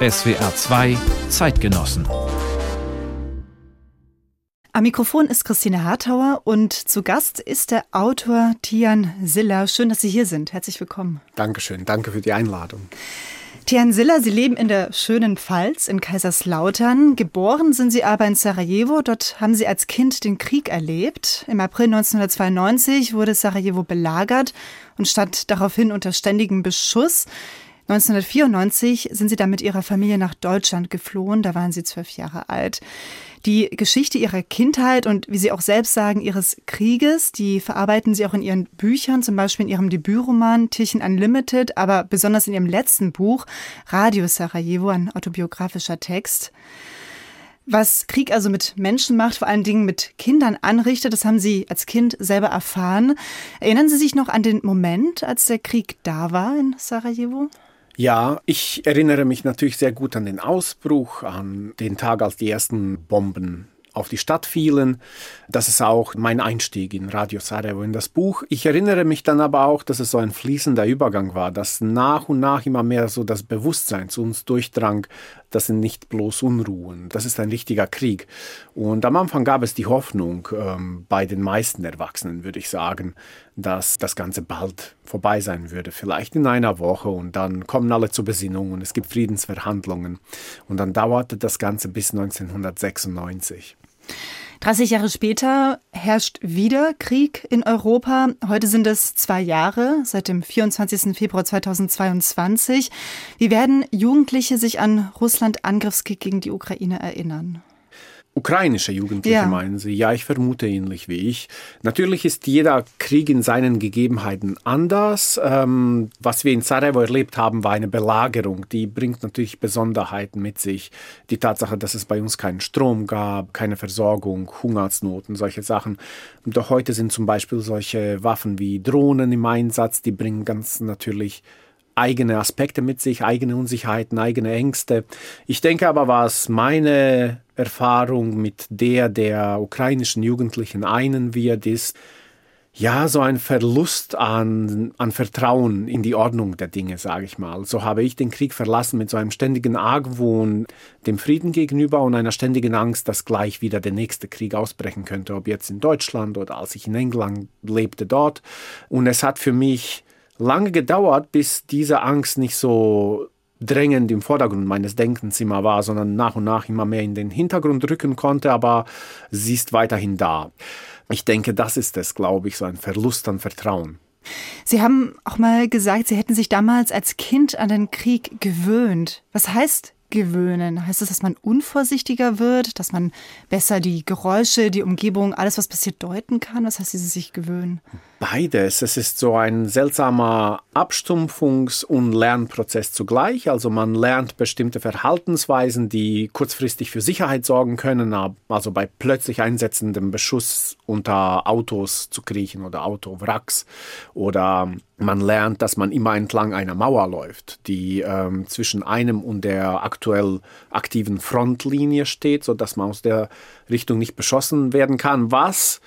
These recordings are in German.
SWR 2 Zeitgenossen. Am Mikrofon ist Christine Hartauer und zu Gast ist der Autor Tian Siller. Schön, dass Sie hier sind. Herzlich willkommen. Dankeschön. Danke für die Einladung. Tian Siller, Sie leben in der schönen Pfalz in Kaiserslautern. Geboren sind Sie aber in Sarajevo. Dort haben Sie als Kind den Krieg erlebt. Im April 1992 wurde Sarajevo belagert und stand daraufhin unter ständigem Beschuss. 1994 sind Sie dann mit Ihrer Familie nach Deutschland geflohen. Da waren Sie zwölf Jahre alt. Die Geschichte ihrer Kindheit und wie Sie auch selbst sagen, ihres Krieges, die verarbeiten Sie auch in Ihren Büchern, zum Beispiel in Ihrem Debütroman Tirchen Unlimited, aber besonders in Ihrem letzten Buch Radio Sarajevo, ein autobiografischer Text. Was Krieg also mit Menschen macht, vor allen Dingen mit Kindern anrichtet, das haben Sie als Kind selber erfahren. Erinnern Sie sich noch an den Moment, als der Krieg da war in Sarajevo? Ja, ich erinnere mich natürlich sehr gut an den Ausbruch, an den Tag, als die ersten Bomben auf die Stadt fielen. Das ist auch mein Einstieg in Radio Sarajevo in das Buch. Ich erinnere mich dann aber auch, dass es so ein fließender Übergang war, dass nach und nach immer mehr so das Bewusstsein zu uns durchdrang, das sind nicht bloß Unruhen, das ist ein richtiger Krieg. Und am Anfang gab es die Hoffnung ähm, bei den meisten Erwachsenen, würde ich sagen, dass das Ganze bald vorbei sein würde, vielleicht in einer Woche und dann kommen alle zur Besinnung und es gibt Friedensverhandlungen. Und dann dauerte das Ganze bis 1996. 30 Jahre später herrscht wieder Krieg in Europa. Heute sind es zwei Jahre, seit dem 24. Februar 2022. Wie werden Jugendliche sich an Russland Angriffskrieg gegen die Ukraine erinnern? Ukrainische Jugendliche ja. meinen Sie? Ja, ich vermute ähnlich wie ich. Natürlich ist jeder Krieg in seinen Gegebenheiten anders. Ähm, was wir in Sarajevo erlebt haben, war eine Belagerung. Die bringt natürlich Besonderheiten mit sich. Die Tatsache, dass es bei uns keinen Strom gab, keine Versorgung, Hungersnoten, solche Sachen. Doch heute sind zum Beispiel solche Waffen wie Drohnen im Einsatz. Die bringen ganz natürlich eigene Aspekte mit sich, eigene Unsicherheiten, eigene Ängste. Ich denke aber, was meine Erfahrung mit der der ukrainischen Jugendlichen einen wird, ist, ja, so ein Verlust an, an Vertrauen in die Ordnung der Dinge, sage ich mal. So habe ich den Krieg verlassen mit so einem ständigen Argwohn dem Frieden gegenüber und einer ständigen Angst, dass gleich wieder der nächste Krieg ausbrechen könnte, ob jetzt in Deutschland oder als ich in England lebte dort. Und es hat für mich lange gedauert, bis diese Angst nicht so drängend im Vordergrund meines Denkens immer war, sondern nach und nach immer mehr in den Hintergrund rücken konnte, aber sie ist weiterhin da. Ich denke, das ist es, glaube ich, so ein Verlust an Vertrauen. Sie haben auch mal gesagt, Sie hätten sich damals als Kind an den Krieg gewöhnt. Was heißt gewöhnen? Heißt das, dass man unvorsichtiger wird, dass man besser die Geräusche, die Umgebung, alles, was passiert, deuten kann? Was heißt dieses sich gewöhnen? Beides. Es ist so ein seltsamer Abstumpfungs- und Lernprozess zugleich. Also man lernt bestimmte Verhaltensweisen, die kurzfristig für Sicherheit sorgen können, also bei plötzlich einsetzendem Beschuss unter Autos zu kriechen oder Autowracks. Oder man lernt, dass man immer entlang einer Mauer läuft, die ähm, zwischen einem und der aktuell aktiven Frontlinie steht, sodass man aus der Richtung nicht beschossen werden kann. Was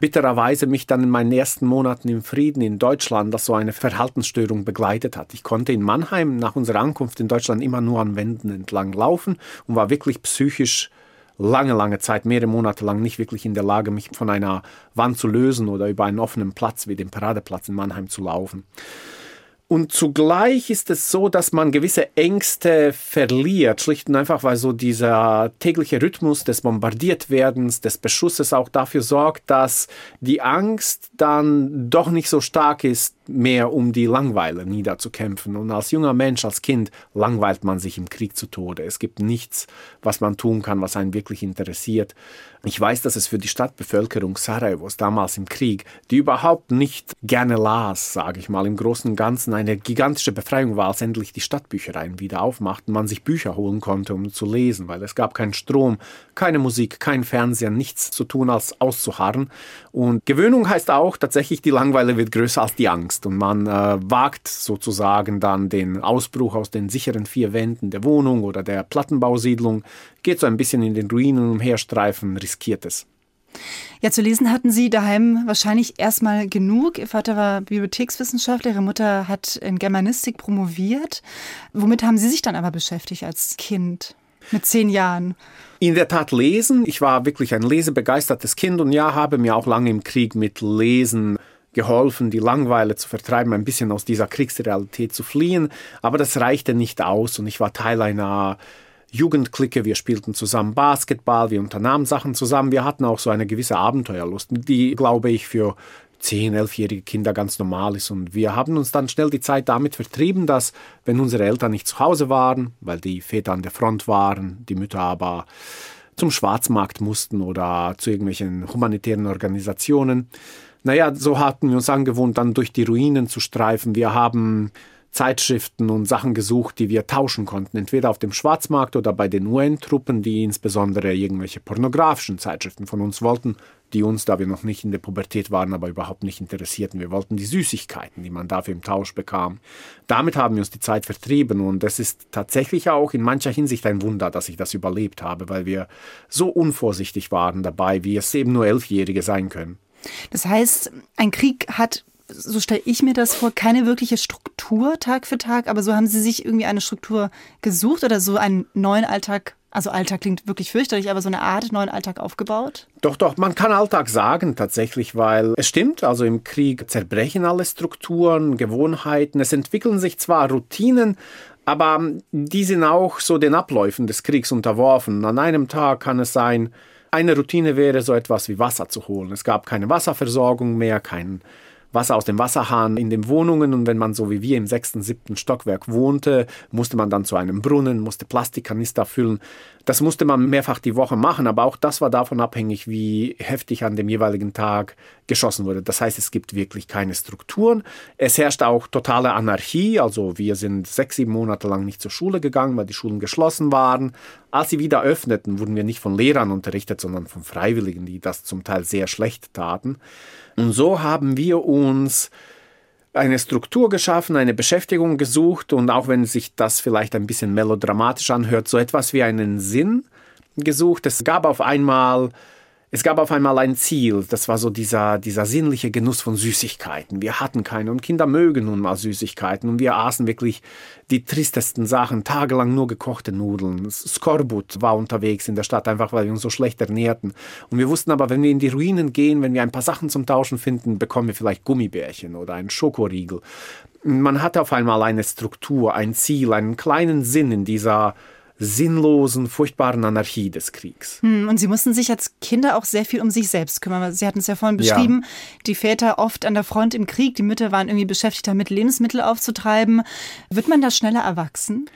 bittererweise mich dann in meinen ersten Monaten im Frieden in Deutschland das so eine Verhaltensstörung begleitet hat. Ich konnte in Mannheim nach unserer Ankunft in Deutschland immer nur an Wänden entlang laufen und war wirklich psychisch lange, lange Zeit, mehrere Monate lang nicht wirklich in der Lage, mich von einer Wand zu lösen oder über einen offenen Platz wie den Paradeplatz in Mannheim zu laufen. Und zugleich ist es so, dass man gewisse Ängste verliert, schlicht und einfach, weil so dieser tägliche Rhythmus des Bombardiertwerdens, des Beschusses auch dafür sorgt, dass die Angst dann doch nicht so stark ist, mehr um die Langweile niederzukämpfen. Und als junger Mensch, als Kind, langweilt man sich im Krieg zu Tode. Es gibt nichts, was man tun kann, was einen wirklich interessiert. Ich weiß, dass es für die Stadtbevölkerung Sarajevos damals im Krieg, die überhaupt nicht gerne las, sage ich mal, im Großen und Ganzen eine gigantische Befreiung war, als endlich die Stadtbüchereien wieder aufmachten, man sich Bücher holen konnte, um zu lesen, weil es gab keinen Strom, keine Musik, kein Fernseher, nichts zu tun, als auszuharren. Und Gewöhnung heißt auch, tatsächlich die Langeweile wird größer als die Angst und man äh, wagt sozusagen dann den Ausbruch aus den sicheren vier Wänden der Wohnung oder der Plattenbausiedlung, geht so ein bisschen in den Ruinen umherstreifen, riskiert es. Ja, zu lesen hatten Sie daheim wahrscheinlich erstmal genug. Ihr Vater war Bibliothekswissenschaftler, Ihre Mutter hat in Germanistik promoviert. Womit haben Sie sich dann aber beschäftigt als Kind mit zehn Jahren? In der Tat lesen. Ich war wirklich ein lesebegeistertes Kind und ja, habe mir auch lange im Krieg mit Lesen geholfen, die Langweile zu vertreiben, ein bisschen aus dieser Kriegsrealität zu fliehen. Aber das reichte nicht aus und ich war Teil einer Jugendklicke, wir spielten zusammen Basketball, wir unternahmen Sachen zusammen, wir hatten auch so eine gewisse Abenteuerlust, die, glaube ich, für 10-, 11-jährige Kinder ganz normal ist. Und wir haben uns dann schnell die Zeit damit vertrieben, dass, wenn unsere Eltern nicht zu Hause waren, weil die Väter an der Front waren, die Mütter aber zum Schwarzmarkt mussten oder zu irgendwelchen humanitären Organisationen, naja, so hatten wir uns angewohnt, dann durch die Ruinen zu streifen. Wir haben Zeitschriften und Sachen gesucht, die wir tauschen konnten, entweder auf dem Schwarzmarkt oder bei den UN-Truppen, die insbesondere irgendwelche pornografischen Zeitschriften von uns wollten, die uns, da wir noch nicht in der Pubertät waren, aber überhaupt nicht interessierten. Wir wollten die Süßigkeiten, die man dafür im Tausch bekam. Damit haben wir uns die Zeit vertrieben und es ist tatsächlich auch in mancher Hinsicht ein Wunder, dass ich das überlebt habe, weil wir so unvorsichtig waren dabei, wie es eben nur Elfjährige sein können. Das heißt, ein Krieg hat so stelle ich mir das vor, keine wirkliche Struktur Tag für Tag, aber so haben Sie sich irgendwie eine Struktur gesucht oder so einen neuen Alltag, also Alltag klingt wirklich fürchterlich, aber so eine Art neuen Alltag aufgebaut? Doch, doch, man kann Alltag sagen tatsächlich, weil es stimmt, also im Krieg zerbrechen alle Strukturen, Gewohnheiten, es entwickeln sich zwar Routinen, aber die sind auch so den Abläufen des Kriegs unterworfen. An einem Tag kann es sein, eine Routine wäre so etwas wie Wasser zu holen. Es gab keine Wasserversorgung mehr, kein Wasser aus dem Wasserhahn in den Wohnungen und wenn man so wie wir im sechsten, siebten Stockwerk wohnte, musste man dann zu einem Brunnen, musste Plastikkanister füllen. Das musste man mehrfach die Woche machen, aber auch das war davon abhängig, wie heftig an dem jeweiligen Tag geschossen wurde. Das heißt, es gibt wirklich keine Strukturen. Es herrscht auch totale Anarchie, also wir sind sechs, sieben Monate lang nicht zur Schule gegangen, weil die Schulen geschlossen waren. Als sie wieder öffneten, wurden wir nicht von Lehrern unterrichtet, sondern von Freiwilligen, die das zum Teil sehr schlecht taten. Und so haben wir uns eine Struktur geschaffen, eine Beschäftigung gesucht und auch wenn sich das vielleicht ein bisschen melodramatisch anhört, so etwas wie einen Sinn gesucht. Es gab auf einmal es gab auf einmal ein Ziel, das war so dieser, dieser sinnliche Genuss von Süßigkeiten. Wir hatten keine und Kinder mögen nun mal Süßigkeiten und wir aßen wirklich die tristesten Sachen, tagelang nur gekochte Nudeln. Skorbut war unterwegs in der Stadt, einfach weil wir uns so schlecht ernährten. Und wir wussten aber, wenn wir in die Ruinen gehen, wenn wir ein paar Sachen zum Tauschen finden, bekommen wir vielleicht Gummibärchen oder einen Schokoriegel. Man hatte auf einmal eine Struktur, ein Ziel, einen kleinen Sinn in dieser sinnlosen, furchtbaren Anarchie des Kriegs. Hm, und Sie mussten sich als Kinder auch sehr viel um sich selbst kümmern. Sie hatten es ja vorhin beschrieben, ja. die Väter oft an der Front im Krieg, die Mütter waren irgendwie beschäftigt damit, Lebensmittel aufzutreiben. Wird man da schneller erwachsen?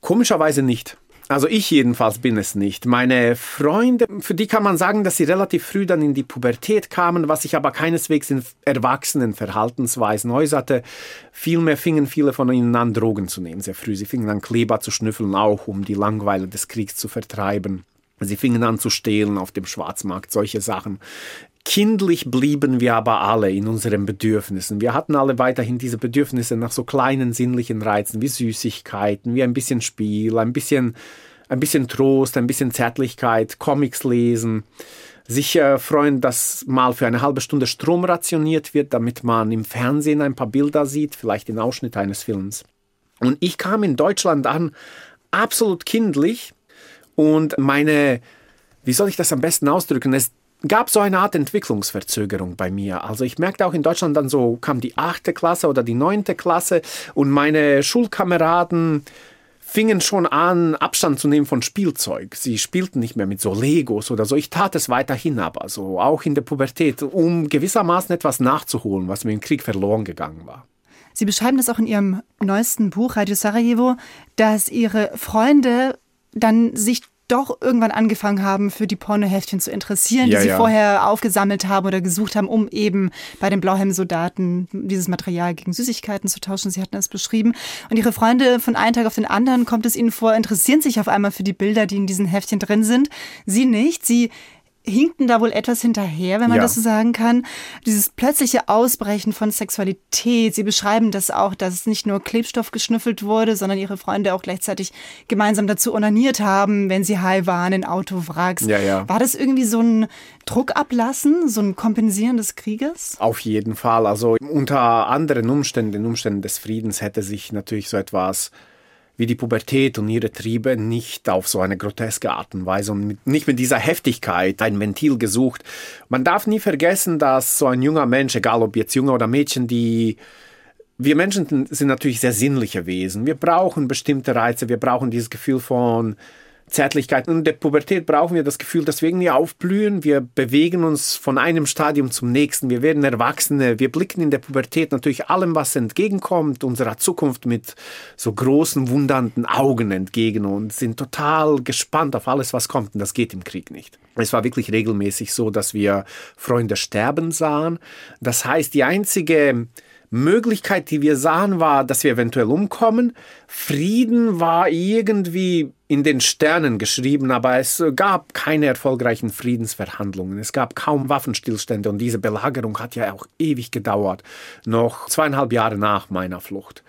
Komischerweise nicht. Also ich jedenfalls bin es nicht. Meine Freunde, für die kann man sagen, dass sie relativ früh dann in die Pubertät kamen, was sich aber keineswegs in erwachsenen Verhaltensweisen äußerte. Vielmehr fingen viele von ihnen an, Drogen zu nehmen sehr früh. Sie fingen an, Kleber zu schnüffeln, auch um die Langweile des Kriegs zu vertreiben. Sie fingen an zu stehlen auf dem Schwarzmarkt, solche Sachen. Kindlich blieben wir aber alle in unseren Bedürfnissen. Wir hatten alle weiterhin diese Bedürfnisse nach so kleinen sinnlichen Reizen wie Süßigkeiten, wie ein bisschen Spiel, ein bisschen, ein bisschen Trost, ein bisschen Zärtlichkeit, Comics lesen, sich äh, freuen, dass mal für eine halbe Stunde Strom rationiert wird, damit man im Fernsehen ein paar Bilder sieht, vielleicht den Ausschnitt eines Films. Und ich kam in Deutschland an, absolut kindlich und meine, wie soll ich das am besten ausdrücken? Es gab so eine Art Entwicklungsverzögerung bei mir. Also ich merkte auch in Deutschland dann so, kam die achte Klasse oder die neunte Klasse und meine Schulkameraden fingen schon an, Abstand zu nehmen von Spielzeug. Sie spielten nicht mehr mit so Legos oder so. Ich tat es weiterhin aber, so auch in der Pubertät, um gewissermaßen etwas nachzuholen, was mir im Krieg verloren gegangen war. Sie beschreiben das auch in Ihrem neuesten Buch, Radio Sarajevo, dass Ihre Freunde dann sich doch irgendwann angefangen haben, für die Pornoheftchen zu interessieren, ja, die sie ja. vorher aufgesammelt haben oder gesucht haben, um eben bei den Blauhelm-Soldaten dieses Material gegen Süßigkeiten zu tauschen. Sie hatten das beschrieben. Und ihre Freunde von einem Tag auf den anderen kommt es ihnen vor, interessieren sich auf einmal für die Bilder, die in diesen Heftchen drin sind. Sie nicht. Sie hinkten da wohl etwas hinterher, wenn man ja. das so sagen kann. Dieses plötzliche Ausbrechen von Sexualität. Sie beschreiben das auch, dass nicht nur Klebstoff geschnüffelt wurde, sondern ihre Freunde auch gleichzeitig gemeinsam dazu onaniert haben, wenn sie high waren in Autowracks. Ja, ja. War das irgendwie so ein Druck ablassen, so ein Kompensieren des Krieges? Auf jeden Fall. Also unter anderen Umständen, den Umständen des Friedens hätte sich natürlich so etwas wie die Pubertät und ihre Triebe nicht auf so eine groteske Art und Weise und mit, nicht mit dieser Heftigkeit ein Ventil gesucht. Man darf nie vergessen, dass so ein junger Mensch, egal ob jetzt Junge oder Mädchen, die wir Menschen sind natürlich sehr sinnliche Wesen. Wir brauchen bestimmte Reize, wir brauchen dieses Gefühl von Zärtlichkeit. In der Pubertät brauchen wir das Gefühl, dass wir irgendwie aufblühen. Wir bewegen uns von einem Stadium zum nächsten. Wir werden Erwachsene. Wir blicken in der Pubertät natürlich allem, was entgegenkommt, unserer Zukunft mit so großen, wundernden Augen entgegen und sind total gespannt auf alles, was kommt. Und das geht im Krieg nicht. Es war wirklich regelmäßig so, dass wir Freunde sterben sahen. Das heißt, die einzige Möglichkeit, die wir sahen, war, dass wir eventuell umkommen. Frieden war irgendwie in den Sternen geschrieben, aber es gab keine erfolgreichen Friedensverhandlungen. Es gab kaum Waffenstillstände und diese Belagerung hat ja auch ewig gedauert, noch zweieinhalb Jahre nach meiner Flucht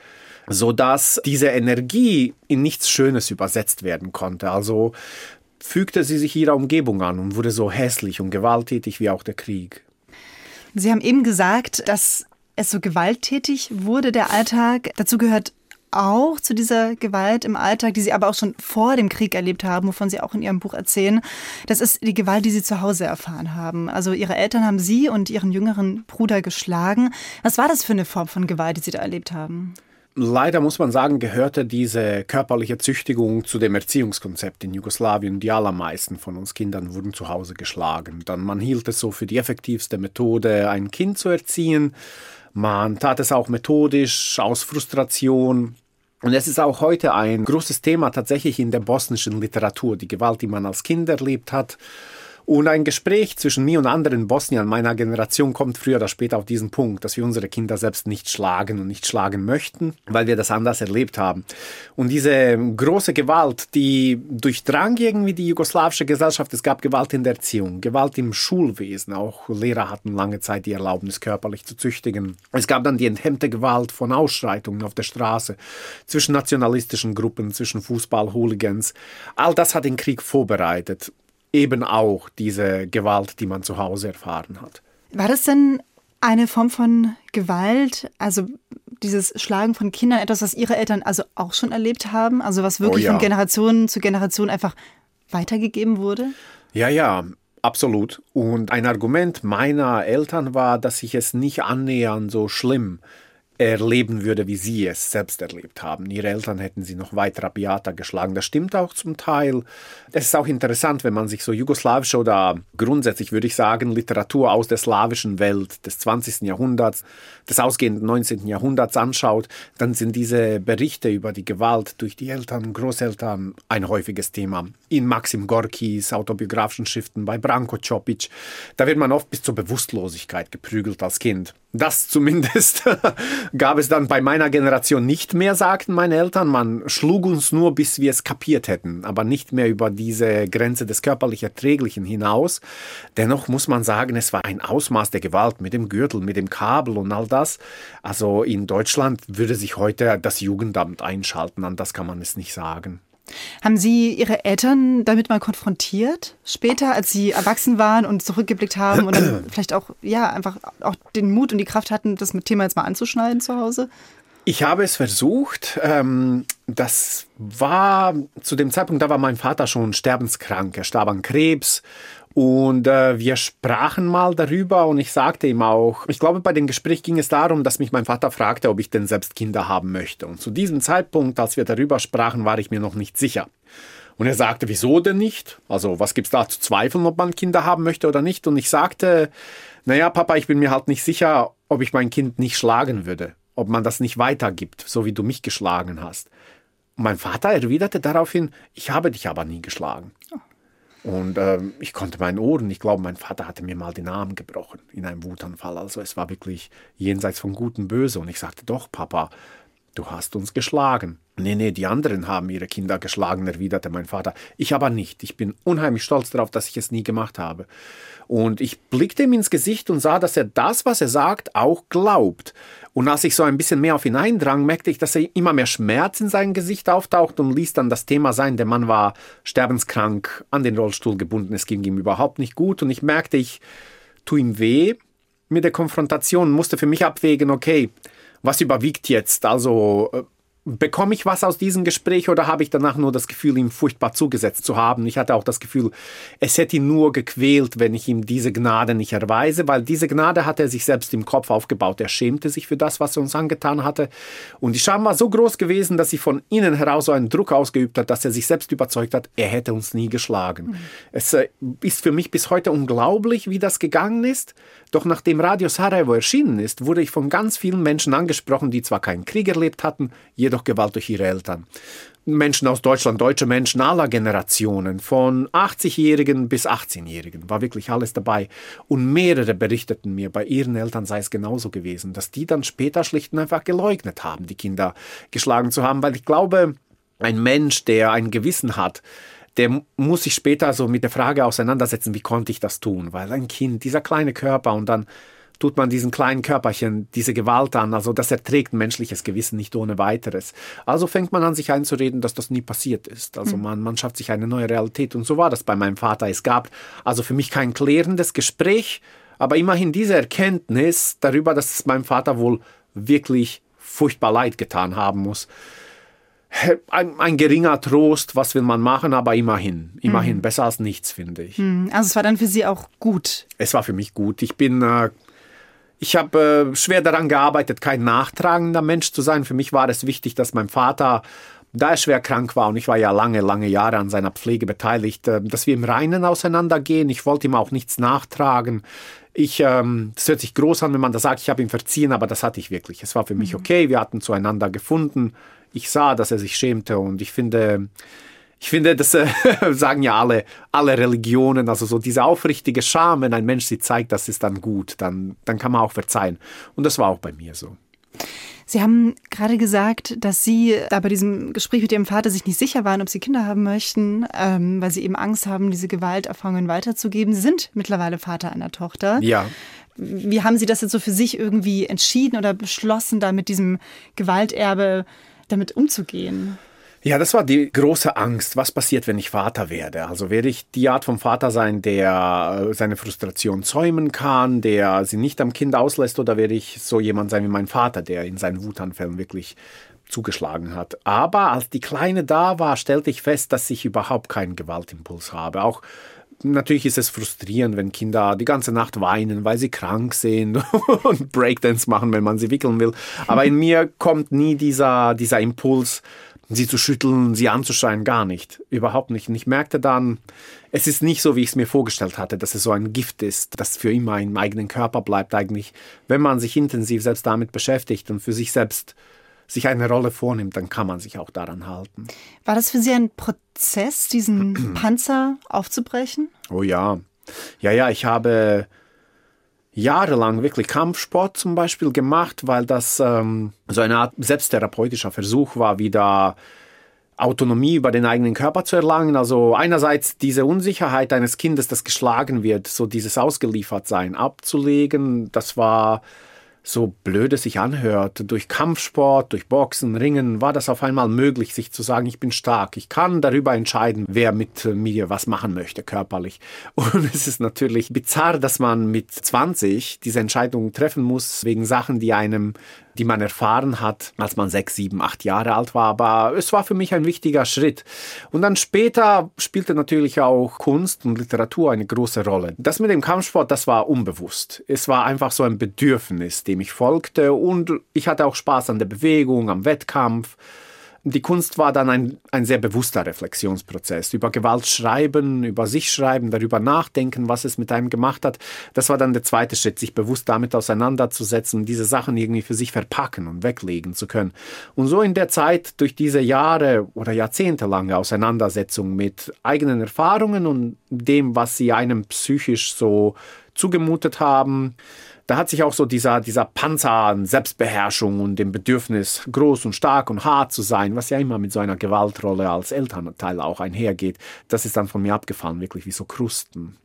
so dass diese Energie in nichts Schönes übersetzt werden konnte. Also fügte sie sich ihrer Umgebung an und wurde so hässlich und gewalttätig wie auch der Krieg. Sie haben eben gesagt, dass es so gewalttätig wurde, der Alltag. Dazu gehört auch zu dieser Gewalt im Alltag, die Sie aber auch schon vor dem Krieg erlebt haben, wovon Sie auch in Ihrem Buch erzählen. Das ist die Gewalt, die Sie zu Hause erfahren haben. Also Ihre Eltern haben Sie und Ihren jüngeren Bruder geschlagen. Was war das für eine Form von Gewalt, die Sie da erlebt haben? Leider muss man sagen, gehörte diese körperliche Züchtigung zu dem Erziehungskonzept in Jugoslawien. Die allermeisten von uns Kindern wurden zu Hause geschlagen. Dann man hielt es so für die effektivste Methode, ein Kind zu erziehen. Man tat es auch methodisch, aus Frustration. Und es ist auch heute ein großes Thema tatsächlich in der bosnischen Literatur, die Gewalt, die man als Kind erlebt hat und ein Gespräch zwischen mir und anderen Bosniern meiner Generation kommt früher oder später auf diesen Punkt, dass wir unsere Kinder selbst nicht schlagen und nicht schlagen möchten, weil wir das anders erlebt haben. Und diese große Gewalt, die durchdrang irgendwie die jugoslawische Gesellschaft. Es gab Gewalt in der Erziehung, Gewalt im Schulwesen. Auch Lehrer hatten lange Zeit die Erlaubnis, körperlich zu züchtigen. Es gab dann die enthemmte Gewalt von Ausschreitungen auf der Straße zwischen nationalistischen Gruppen, zwischen Fußball-Hooligans. All das hat den Krieg vorbereitet eben auch diese Gewalt, die man zu Hause erfahren hat. War das denn eine Form von Gewalt, also dieses Schlagen von Kindern, etwas, was Ihre Eltern also auch schon erlebt haben, also was wirklich oh ja. von Generation zu Generation einfach weitergegeben wurde? Ja, ja, absolut. Und ein Argument meiner Eltern war, dass ich es nicht annähernd so schlimm erleben würde, wie sie es selbst erlebt haben. Ihre Eltern hätten sie noch weiter rabiater geschlagen. Das stimmt auch zum Teil. Es ist auch interessant, wenn man sich so jugoslawische oder grundsätzlich würde ich sagen Literatur aus der slawischen Welt des 20. Jahrhunderts, des ausgehenden 19. Jahrhunderts anschaut, dann sind diese Berichte über die Gewalt durch die Eltern Großeltern ein häufiges Thema. In Maxim Gorkis autobiografischen Schriften bei Branko Čopić, da wird man oft bis zur Bewusstlosigkeit geprügelt als Kind. Das zumindest gab es dann bei meiner Generation nicht mehr, sagten meine Eltern. Man schlug uns nur, bis wir es kapiert hätten, aber nicht mehr über diese Grenze des körperlich Erträglichen hinaus. Dennoch muss man sagen, es war ein Ausmaß der Gewalt mit dem Gürtel, mit dem Kabel und all das. Also in Deutschland würde sich heute das Jugendamt einschalten, an das kann man es nicht sagen. Haben Sie Ihre Eltern damit mal konfrontiert? Später, als Sie erwachsen waren und zurückgeblickt haben und dann vielleicht auch, ja, einfach auch den Mut und die Kraft hatten, das mit Thema jetzt mal anzuschneiden zu Hause? Ich habe es versucht. Ähm, das war zu dem Zeitpunkt, da war mein Vater schon sterbenskrank. Er starb an Krebs und äh, wir sprachen mal darüber und ich sagte ihm auch, ich glaube, bei dem Gespräch ging es darum, dass mich mein Vater fragte, ob ich denn selbst Kinder haben möchte. Und zu diesem Zeitpunkt, als wir darüber sprachen, war ich mir noch nicht sicher. Und er sagte, wieso denn nicht? Also, was gibt's da zu zweifeln, ob man Kinder haben möchte oder nicht? Und ich sagte, naja, Papa, ich bin mir halt nicht sicher, ob ich mein Kind nicht schlagen würde. Ob man das nicht weitergibt, so wie du mich geschlagen hast. Und mein Vater erwiderte daraufhin, ich habe dich aber nie geschlagen. Und ähm, ich konnte meinen Ohren, ich glaube, mein Vater hatte mir mal den Arm gebrochen in einem Wutanfall. Also es war wirklich jenseits von Gut und Böse. Und ich sagte, doch, Papa, du hast uns geschlagen. Nee, nee, die anderen haben ihre Kinder geschlagen, erwiderte mein Vater. Ich aber nicht. Ich bin unheimlich stolz darauf, dass ich es nie gemacht habe. Und ich blickte ihm ins Gesicht und sah, dass er das, was er sagt, auch glaubt. Und als ich so ein bisschen mehr auf ihn eindrang, merkte ich, dass er immer mehr Schmerz in seinem Gesicht auftaucht und ließ dann das Thema sein. Der Mann war sterbenskrank, an den Rollstuhl gebunden, es ging ihm überhaupt nicht gut. Und ich merkte, ich tue ihm weh mit der Konfrontation, musste für mich abwägen, okay, was überwiegt jetzt? Also äh, bekomme ich was aus diesem Gespräch oder habe ich danach nur das Gefühl, ihm furchtbar zugesetzt zu haben? Ich hatte auch das Gefühl, es hätte ihn nur gequält, wenn ich ihm diese Gnade nicht erweise, weil diese Gnade hat er sich selbst im Kopf aufgebaut. Er schämte sich für das, was er uns angetan hatte. Und die Scham war so groß gewesen, dass sie von innen heraus so einen Druck ausgeübt hat, dass er sich selbst überzeugt hat, er hätte uns nie geschlagen. Mhm. Es äh, ist für mich bis heute unglaublich, wie das gegangen ist. Doch nachdem Radio Sarajevo erschienen ist, wurde ich von ganz vielen Menschen angesprochen, die zwar keinen Krieg erlebt hatten, jedoch Gewalt durch ihre Eltern. Menschen aus Deutschland, deutsche Menschen aller Generationen, von 80-Jährigen bis 18-Jährigen, war wirklich alles dabei. Und mehrere berichteten mir, bei ihren Eltern sei es genauso gewesen, dass die dann später schlicht und einfach geleugnet haben, die Kinder geschlagen zu haben, weil ich glaube, ein Mensch, der ein Gewissen hat, der muss sich später so mit der Frage auseinandersetzen, wie konnte ich das tun? Weil ein Kind, dieser kleine Körper und dann tut man diesen kleinen Körperchen diese Gewalt an. Also das erträgt ein menschliches Gewissen nicht ohne weiteres. Also fängt man an, sich einzureden, dass das nie passiert ist. Also hm. man, man schafft sich eine neue Realität. Und so war das bei meinem Vater. Es gab also für mich kein klärendes Gespräch, aber immerhin diese Erkenntnis darüber, dass es meinem Vater wohl wirklich furchtbar leid getan haben muss ein, ein, geringer Trost, was will man machen, aber immerhin, immerhin mhm. besser als nichts, finde ich. Mhm. Also es war dann für Sie auch gut. Es war für mich gut. Ich bin, äh, ich habe äh, schwer daran gearbeitet, kein nachtragender Mensch zu sein. Für mich war es wichtig, dass mein Vater, da er schwer krank war und ich war ja lange, lange Jahre an seiner Pflege beteiligt, äh, dass wir im Reinen auseinandergehen. Ich wollte ihm auch nichts nachtragen. Ich, ähm, das hört sich groß an, wenn man da sagt, ich habe ihn verziehen, aber das hatte ich wirklich. Es war für mich mhm. okay. Wir hatten zueinander gefunden ich sah, dass er sich schämte und ich finde, ich finde, das äh, sagen ja alle, alle Religionen, also so diese aufrichtige Scham, wenn ein Mensch sie zeigt, das ist dann gut, dann, dann kann man auch verzeihen. Und das war auch bei mir so. Sie haben gerade gesagt, dass Sie da bei diesem Gespräch mit Ihrem Vater sich nicht sicher waren, ob Sie Kinder haben möchten, ähm, weil Sie eben Angst haben, diese Gewalterfahrungen weiterzugeben. Sie sind mittlerweile Vater einer Tochter. Ja. Wie haben Sie das jetzt so für sich irgendwie entschieden oder beschlossen, da mit diesem Gewalterbe damit umzugehen? Ja, das war die große Angst. Was passiert, wenn ich Vater werde? Also werde ich die Art von Vater sein, der äh, seine Frustration zäumen kann, der sie nicht am Kind auslässt, oder werde ich so jemand sein wie mein Vater, der in seinen Wutanfällen wirklich zugeschlagen hat. Aber als die Kleine da war, stellte ich fest, dass ich überhaupt keinen Gewaltimpuls habe. Auch natürlich ist es frustrierend, wenn Kinder die ganze Nacht weinen, weil sie krank sind und Breakdance machen, wenn man sie wickeln will. Aber in mir kommt nie dieser, dieser Impuls, sie zu schütteln, sie anzuschreien, gar nicht. Überhaupt nicht. Und ich merkte dann, es ist nicht so, wie ich es mir vorgestellt hatte, dass es so ein Gift ist, das für immer im eigenen Körper bleibt eigentlich. Wenn man sich intensiv selbst damit beschäftigt und für sich selbst sich eine Rolle vornimmt, dann kann man sich auch daran halten. War das für Sie ein Prozess, diesen Panzer aufzubrechen? Oh ja. Ja, ja, ich habe jahrelang wirklich Kampfsport zum Beispiel gemacht, weil das ähm, so eine Art selbsttherapeutischer Versuch war, wieder Autonomie über den eigenen Körper zu erlangen. Also einerseits diese Unsicherheit eines Kindes, das geschlagen wird, so dieses Ausgeliefertsein abzulegen, das war so blöd es sich anhört, durch Kampfsport, durch Boxen, Ringen, war das auf einmal möglich, sich zu sagen, ich bin stark, ich kann darüber entscheiden, wer mit mir was machen möchte, körperlich. Und es ist natürlich bizarr, dass man mit 20 diese Entscheidung treffen muss, wegen Sachen, die einem die man erfahren hat, als man sechs, sieben, acht Jahre alt war. Aber es war für mich ein wichtiger Schritt. Und dann später spielte natürlich auch Kunst und Literatur eine große Rolle. Das mit dem Kampfsport, das war unbewusst. Es war einfach so ein Bedürfnis, dem ich folgte. Und ich hatte auch Spaß an der Bewegung, am Wettkampf. Die Kunst war dann ein, ein sehr bewusster Reflexionsprozess. Über Gewalt schreiben, über sich schreiben, darüber nachdenken, was es mit einem gemacht hat. Das war dann der zweite Schritt, sich bewusst damit auseinanderzusetzen, diese Sachen irgendwie für sich verpacken und weglegen zu können. Und so in der Zeit, durch diese Jahre oder jahrzehntelange Auseinandersetzung mit eigenen Erfahrungen und dem, was sie einem psychisch so zugemutet haben, da hat sich auch so dieser, dieser Panzer an Selbstbeherrschung und dem Bedürfnis, groß und stark und hart zu sein, was ja immer mit so einer Gewaltrolle als Elternteil auch einhergeht, das ist dann von mir abgefallen, wirklich wie so Krusten.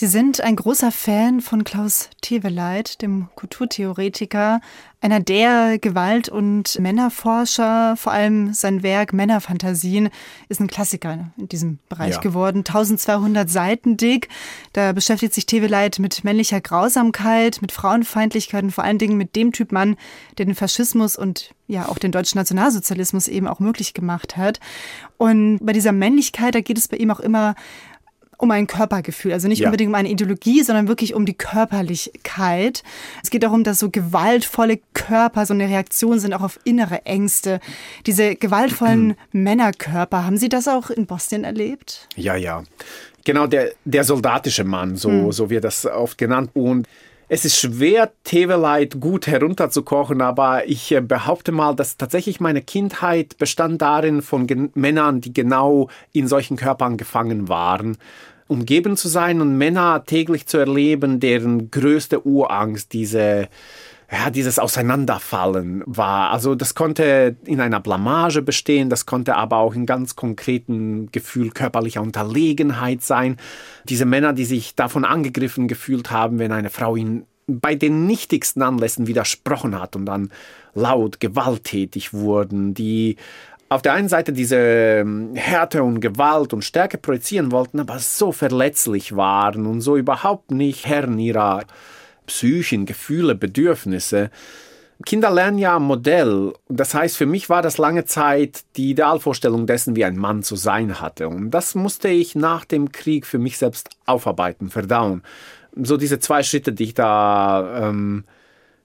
Sie sind ein großer Fan von Klaus Teweleit, dem Kulturtheoretiker, einer der Gewalt- und Männerforscher. Vor allem sein Werk Männerfantasien ist ein Klassiker in diesem Bereich ja. geworden. 1200 Seiten dick. Da beschäftigt sich Teweleit mit männlicher Grausamkeit, mit Frauenfeindlichkeit und vor allen Dingen mit dem Typ Mann, der den Faschismus und ja auch den deutschen Nationalsozialismus eben auch möglich gemacht hat. Und bei dieser Männlichkeit, da geht es bei ihm auch immer um ein Körpergefühl. Also nicht ja. unbedingt um eine Ideologie, sondern wirklich um die Körperlichkeit. Es geht darum, dass so gewaltvolle Körper so eine Reaktion sind auch auf innere Ängste. Diese gewaltvollen Männerkörper, haben Sie das auch in Bosnien erlebt? Ja, ja. Genau, der, der soldatische Mann, so, hm. so wird das oft genannt. Und es ist schwer, Teveleit gut herunterzukochen, aber ich äh, behaupte mal, dass tatsächlich meine Kindheit bestand darin von Männern, die genau in solchen Körpern gefangen waren umgeben zu sein und Männer täglich zu erleben, deren größte Urangst diese ja, dieses Auseinanderfallen war. Also das konnte in einer Blamage bestehen, das konnte aber auch in ganz konkreten Gefühl körperlicher Unterlegenheit sein. Diese Männer, die sich davon angegriffen gefühlt haben, wenn eine Frau ihnen bei den nichtigsten Anlässen widersprochen hat und dann laut gewalttätig wurden, die auf der einen Seite diese ähm, Härte und Gewalt und Stärke projizieren wollten, aber so verletzlich waren und so überhaupt nicht Herren ihrer Psychen, Gefühle, Bedürfnisse. Kinder lernen ja am Modell. Das heißt, für mich war das lange Zeit die Idealvorstellung dessen, wie ein Mann zu sein hatte. Und das musste ich nach dem Krieg für mich selbst aufarbeiten, verdauen. So diese zwei Schritte, die ich da ähm,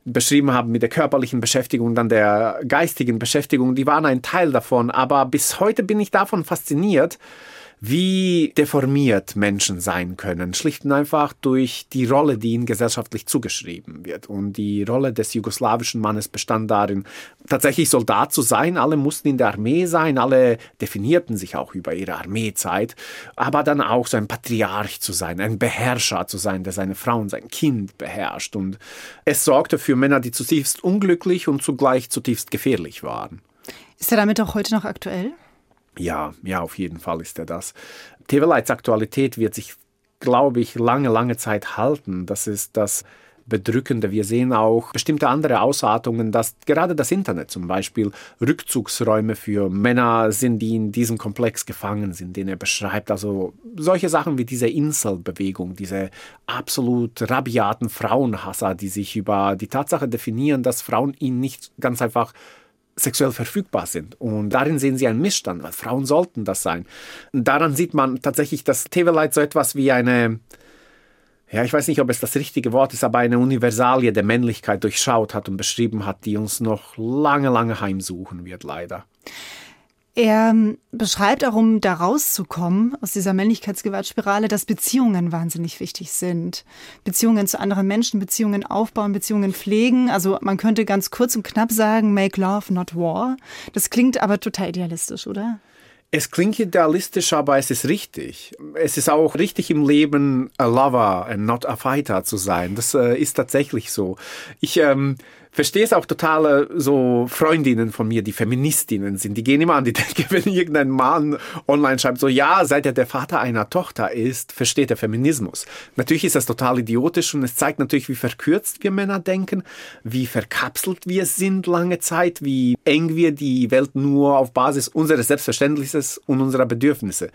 beschrieben haben mit der körperlichen Beschäftigung dann der geistigen Beschäftigung, die waren ein Teil davon. Aber bis heute bin ich davon fasziniert, wie deformiert Menschen sein können, schlicht und einfach durch die Rolle, die ihnen gesellschaftlich zugeschrieben wird. Und die Rolle des jugoslawischen Mannes bestand darin, tatsächlich Soldat zu sein. Alle mussten in der Armee sein, alle definierten sich auch über ihre Armeezeit, aber dann auch so ein Patriarch zu sein, ein Beherrscher zu sein, der seine Frau und sein Kind beherrscht. Und es sorgte für Männer, die zutiefst unglücklich und zugleich zutiefst gefährlich waren. Ist er damit auch heute noch aktuell? Ja, ja, auf jeden Fall ist er das. Tevelites Aktualität wird sich, glaube ich, lange, lange Zeit halten. Das ist das Bedrückende. Wir sehen auch bestimmte andere Ausartungen, dass gerade das Internet zum Beispiel Rückzugsräume für Männer sind, die in diesem Komplex gefangen sind, den er beschreibt. Also solche Sachen wie diese Inselbewegung, diese absolut rabiaten Frauenhasser, die sich über die Tatsache definieren, dass Frauen ihn nicht ganz einfach sexuell verfügbar sind. Und darin sehen sie einen Missstand, weil Frauen sollten das sein. Und daran sieht man tatsächlich, dass Tevelite so etwas wie eine, ja, ich weiß nicht, ob es das richtige Wort ist, aber eine Universalie der Männlichkeit durchschaut hat und beschrieben hat, die uns noch lange, lange heimsuchen wird, leider. Er ähm, beschreibt auch, um da rauszukommen aus dieser Männlichkeitsgewaltspirale, dass Beziehungen wahnsinnig wichtig sind. Beziehungen zu anderen Menschen, Beziehungen aufbauen, Beziehungen pflegen. Also man könnte ganz kurz und knapp sagen, make love, not war. Das klingt aber total idealistisch, oder? Es klingt idealistisch, aber es ist richtig. Es ist auch richtig im Leben, a lover and not a fighter zu sein. Das äh, ist tatsächlich so. Ich ähm, verstehe es auch total so Freundinnen von mir, die Feministinnen sind, die gehen immer an die Decke, wenn irgendein Mann online schreibt, so ja, seit er der Vater einer Tochter ist, versteht er Feminismus. Natürlich ist das total idiotisch und es zeigt natürlich, wie verkürzt wir Männer denken, wie verkapselt wir sind lange Zeit, wie eng wir die Welt nur auf Basis unseres Selbstverständnisses und unserer Bedürfnisse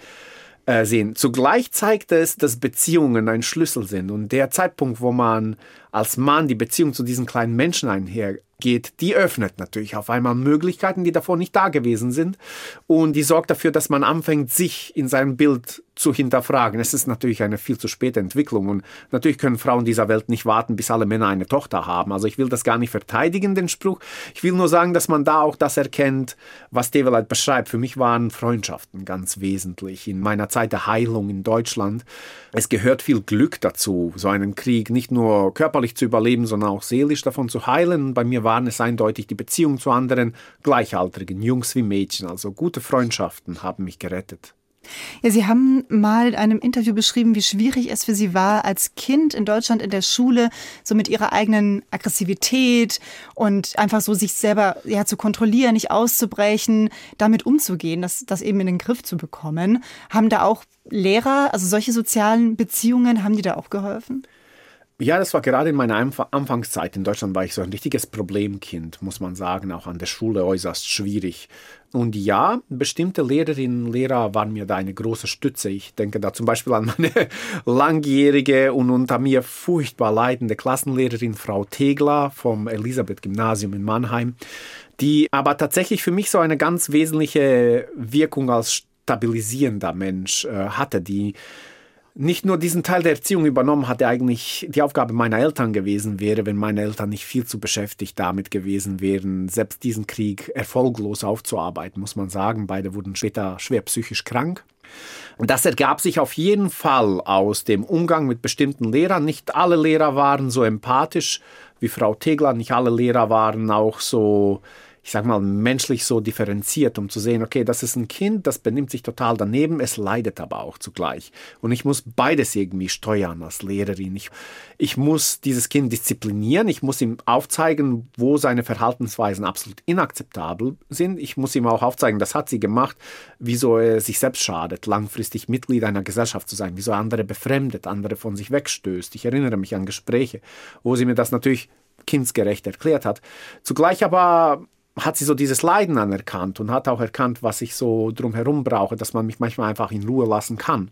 äh, sehen. Zugleich zeigt es, dass Beziehungen ein Schlüssel sind und der Zeitpunkt, wo man als Mann die Beziehung zu diesen kleinen Menschen einhergeht, die öffnet natürlich auf einmal Möglichkeiten, die davor nicht da gewesen sind und die sorgt dafür, dass man anfängt, sich in seinem Bild zu hinterfragen. Es ist natürlich eine viel zu späte Entwicklung und natürlich können Frauen dieser Welt nicht warten, bis alle Männer eine Tochter haben. Also ich will das gar nicht verteidigen, den Spruch. Ich will nur sagen, dass man da auch das erkennt, was Develeit beschreibt. Für mich waren Freundschaften ganz wesentlich in meiner Zeit der Heilung in Deutschland. Es gehört viel Glück dazu, so einen Krieg nicht nur körperlich zu überleben, sondern auch seelisch davon zu heilen. Bei mir waren es eindeutig die Beziehungen zu anderen Gleichaltrigen, Jungs wie Mädchen. Also gute Freundschaften haben mich gerettet. Ja, Sie haben mal in einem Interview beschrieben, wie schwierig es für Sie war, als Kind in Deutschland in der Schule so mit Ihrer eigenen Aggressivität und einfach so sich selber ja zu kontrollieren, nicht auszubrechen, damit umzugehen, das, das eben in den Griff zu bekommen. Haben da auch Lehrer, also solche sozialen Beziehungen, haben die da auch geholfen? Ja, das war gerade in meiner Anfangszeit in Deutschland war ich so ein richtiges Problemkind, muss man sagen, auch an der Schule äußerst schwierig. Und ja, bestimmte Lehrerinnen und Lehrer waren mir da eine große Stütze. Ich denke da zum Beispiel an meine langjährige und unter mir furchtbar leidende Klassenlehrerin Frau Tegler vom Elisabeth-Gymnasium in Mannheim, die aber tatsächlich für mich so eine ganz wesentliche Wirkung als stabilisierender Mensch äh, hatte, die nicht nur diesen Teil der Erziehung übernommen hat, der eigentlich die Aufgabe meiner Eltern gewesen wäre, wenn meine Eltern nicht viel zu beschäftigt damit gewesen wären, selbst diesen Krieg erfolglos aufzuarbeiten, muss man sagen. Beide wurden später schwer psychisch krank. Und das ergab sich auf jeden Fall aus dem Umgang mit bestimmten Lehrern. Nicht alle Lehrer waren so empathisch wie Frau Tegler, nicht alle Lehrer waren auch so ich sag mal, menschlich so differenziert, um zu sehen, okay, das ist ein Kind, das benimmt sich total daneben, es leidet aber auch zugleich. Und ich muss beides irgendwie steuern als Lehrerin. Ich, ich muss dieses Kind disziplinieren, ich muss ihm aufzeigen, wo seine Verhaltensweisen absolut inakzeptabel sind. Ich muss ihm auch aufzeigen, das hat sie gemacht, wieso er sich selbst schadet, langfristig Mitglied einer Gesellschaft zu sein, wieso er andere befremdet, andere von sich wegstößt. Ich erinnere mich an Gespräche, wo sie mir das natürlich kindsgerecht erklärt hat. Zugleich aber hat sie so dieses Leiden anerkannt und hat auch erkannt, was ich so drumherum brauche, dass man mich manchmal einfach in Ruhe lassen kann.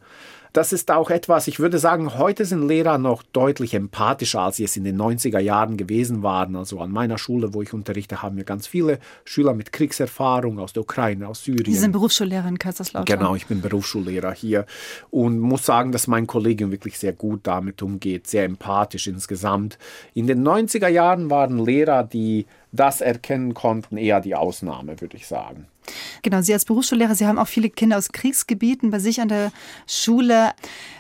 Das ist auch etwas, ich würde sagen, heute sind Lehrer noch deutlich empathischer, als sie es in den 90er Jahren gewesen waren. Also an meiner Schule, wo ich unterrichte, haben wir ganz viele Schüler mit Kriegserfahrung aus der Ukraine, aus Syrien. Sie sind Berufsschullehrer in Kaiserslautern. Genau, ich bin Berufsschullehrer hier und muss sagen, dass mein Kollegium wirklich sehr gut damit umgeht, sehr empathisch insgesamt. In den 90er Jahren waren Lehrer, die das erkennen konnten, eher die Ausnahme, würde ich sagen. Genau, Sie als Berufsschullehrer, Sie haben auch viele Kinder aus Kriegsgebieten bei sich an der Schule.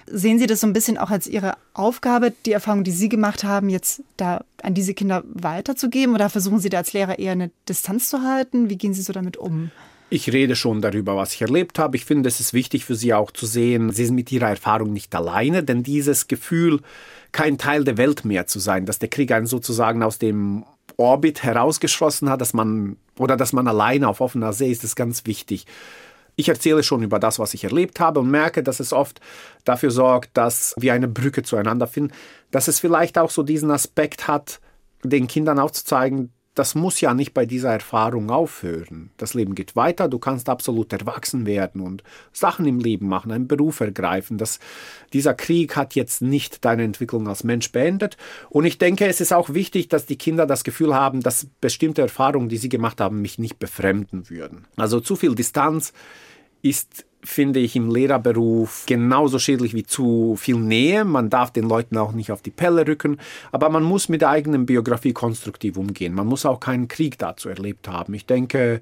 Sehen Sie das so ein bisschen auch als Ihre Aufgabe, die Erfahrung, die Sie gemacht haben, jetzt da an diese Kinder weiterzugeben? Oder versuchen Sie da als Lehrer eher eine Distanz zu halten? Wie gehen Sie so damit um? Ich rede schon darüber, was ich erlebt habe. Ich finde, es ist wichtig für Sie auch zu sehen, Sie sind mit Ihrer Erfahrung nicht alleine, denn dieses Gefühl, kein Teil der Welt mehr zu sein, dass der Krieg einen sozusagen aus dem Orbit herausgeschlossen hat, dass man oder dass man alleine auf offener See ist, ist ganz wichtig. Ich erzähle schon über das, was ich erlebt habe und merke, dass es oft dafür sorgt, dass wir eine Brücke zueinander finden, dass es vielleicht auch so diesen Aspekt hat, den Kindern aufzuzeigen, das muss ja nicht bei dieser Erfahrung aufhören. Das Leben geht weiter, du kannst absolut erwachsen werden und Sachen im Leben machen, einen Beruf ergreifen. Das, dieser Krieg hat jetzt nicht deine Entwicklung als Mensch beendet. Und ich denke, es ist auch wichtig, dass die Kinder das Gefühl haben, dass bestimmte Erfahrungen, die sie gemacht haben, mich nicht befremden würden. Also zu viel Distanz ist finde ich im Lehrerberuf genauso schädlich wie zu viel Nähe. Man darf den Leuten auch nicht auf die Pelle rücken, aber man muss mit der eigenen Biografie konstruktiv umgehen. Man muss auch keinen Krieg dazu erlebt haben. Ich denke,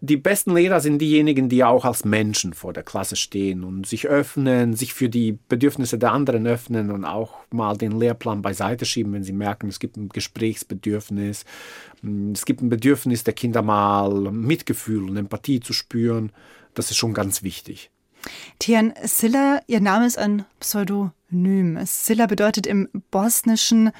die besten Lehrer sind diejenigen, die auch als Menschen vor der Klasse stehen und sich öffnen, sich für die Bedürfnisse der anderen öffnen und auch mal den Lehrplan beiseite schieben, wenn sie merken, es gibt ein Gesprächsbedürfnis, es gibt ein Bedürfnis der Kinder mal Mitgefühl und Empathie zu spüren. Das ist schon ganz wichtig. Tian Silla, Ihr Name ist ein Pseudonym. Silla bedeutet im Bosnischen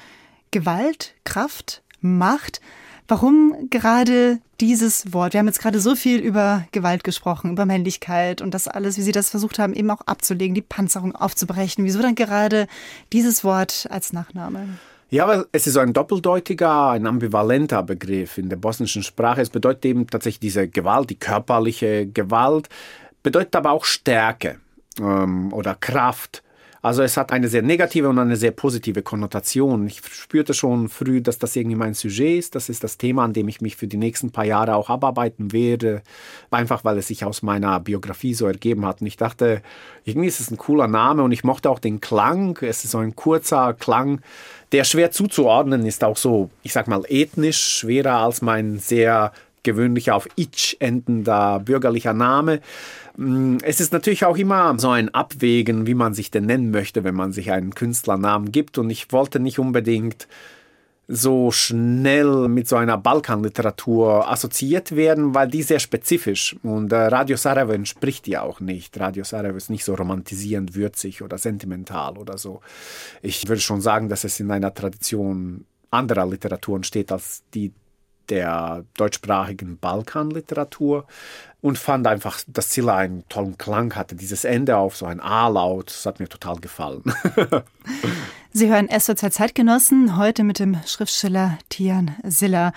Gewalt, Kraft, Macht. Warum gerade dieses Wort? Wir haben jetzt gerade so viel über Gewalt gesprochen, über Männlichkeit und das alles, wie Sie das versucht haben, eben auch abzulegen, die Panzerung aufzubrechen. Wieso dann gerade dieses Wort als Nachname? Ja, weil es ist so ein doppeldeutiger, ein ambivalenter Begriff in der bosnischen Sprache. Es bedeutet eben tatsächlich diese Gewalt, die körperliche Gewalt, bedeutet aber auch Stärke ähm, oder Kraft. Also es hat eine sehr negative und eine sehr positive Konnotation. Ich spürte schon früh, dass das irgendwie mein Sujet ist. Das ist das Thema, an dem ich mich für die nächsten paar Jahre auch abarbeiten werde. Einfach weil es sich aus meiner Biografie so ergeben hat. Und ich dachte, irgendwie ist es ein cooler Name und ich mochte auch den Klang. Es ist so ein kurzer Klang, der schwer zuzuordnen ist, auch so, ich sag mal, ethnisch schwerer als mein sehr gewöhnlicher auf Itch endender bürgerlicher Name. Mm, es ist natürlich auch immer so ein Abwägen, wie man sich denn nennen möchte, wenn man sich einen Künstlernamen gibt. Und ich wollte nicht unbedingt so schnell mit so einer Balkanliteratur assoziiert werden, weil die sehr spezifisch und äh, Radio Sarajevo entspricht ja auch nicht. Radio Sarajevo ist nicht so romantisierend, würzig oder sentimental oder so. Ich würde schon sagen, dass es in einer Tradition anderer Literaturen steht als die der deutschsprachigen Balkanliteratur und fand einfach, dass Zilla einen tollen Klang hatte. Dieses Ende auf so ein A-Laut, das hat mir total gefallen. Sie hören SWZ Zeitgenossen, heute mit dem Schriftsteller Tian Silla.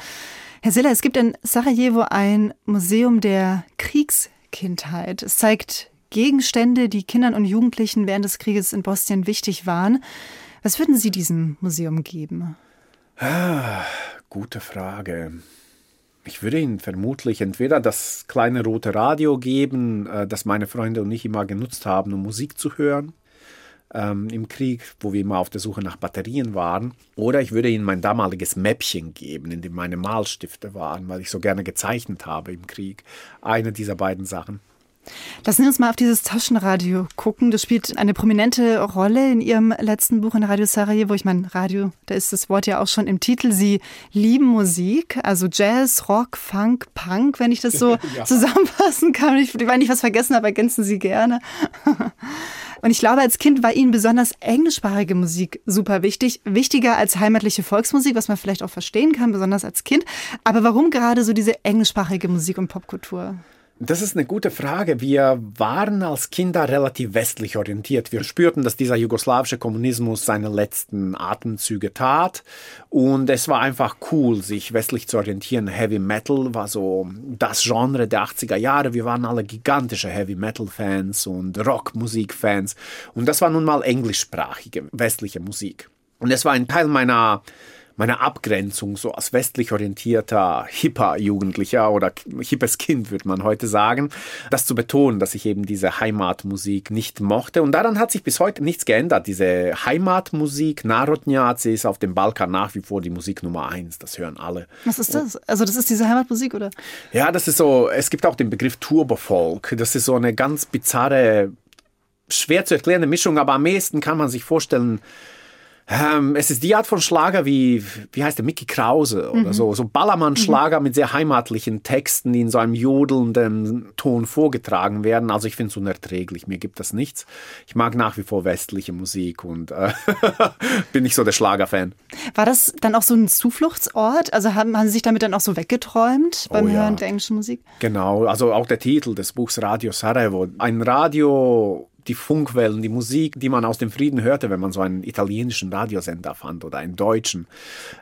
Herr Silla, es gibt in Sarajevo ein Museum der Kriegskindheit. Es zeigt Gegenstände, die Kindern und Jugendlichen während des Krieges in Bosnien wichtig waren. Was würden Sie diesem Museum geben? Gute Frage. Ich würde Ihnen vermutlich entweder das kleine rote Radio geben, äh, das meine Freunde und ich immer genutzt haben, um Musik zu hören ähm, im Krieg, wo wir immer auf der Suche nach Batterien waren. Oder ich würde ihnen mein damaliges Mäppchen geben, in dem meine Malstifte waren, weil ich so gerne gezeichnet habe im Krieg. Eine dieser beiden Sachen. Lassen Sie uns mal auf dieses Taschenradio gucken. Das spielt eine prominente Rolle in Ihrem letzten Buch in Radio Sarajevo. Ich meine, Radio, da ist das Wort ja auch schon im Titel. Sie lieben Musik, also Jazz, Rock, Funk, Punk, wenn ich das so ja. zusammenfassen kann. Ich, wenn ich was vergessen habe, ergänzen Sie gerne. Und ich glaube, als Kind war Ihnen besonders englischsprachige Musik super wichtig. Wichtiger als heimatliche Volksmusik, was man vielleicht auch verstehen kann, besonders als Kind. Aber warum gerade so diese englischsprachige Musik und Popkultur? Das ist eine gute Frage. Wir waren als Kinder relativ westlich orientiert. Wir spürten, dass dieser jugoslawische Kommunismus seine letzten Atemzüge tat. Und es war einfach cool, sich westlich zu orientieren. Heavy Metal war so das Genre der 80er Jahre. Wir waren alle gigantische Heavy Metal Fans und Rockmusik Fans. Und das war nun mal englischsprachige westliche Musik. Und es war ein Teil meiner meine Abgrenzung so als westlich orientierter, hipper Jugendlicher oder hippes Kind, würde man heute sagen, das zu betonen, dass ich eben diese Heimatmusik nicht mochte. Und daran hat sich bis heute nichts geändert. Diese Heimatmusik, Narodnjaci ist auf dem Balkan nach wie vor die Musik Nummer eins. Das hören alle. Was ist das? Also das ist diese Heimatmusik, oder? Ja, das ist so, es gibt auch den Begriff Turbofolk. Das ist so eine ganz bizarre, schwer zu erklärende Mischung, aber am ehesten kann man sich vorstellen, ähm, es ist die Art von Schlager wie, wie heißt der, Mickey Krause oder mhm. so. So Ballermann-Schlager mhm. mit sehr heimatlichen Texten, die in so einem jodelnden Ton vorgetragen werden. Also ich finde es unerträglich. Mir gibt das nichts. Ich mag nach wie vor westliche Musik und äh, bin nicht so der Schlagerfan. War das dann auch so ein Zufluchtsort? Also haben, haben Sie sich damit dann auch so weggeträumt beim oh, ja. Hören der englischen Musik? Genau. Also auch der Titel des Buchs Radio Sarajevo. Ein Radio die Funkwellen, die Musik, die man aus dem Frieden hörte, wenn man so einen italienischen Radiosender fand oder einen deutschen.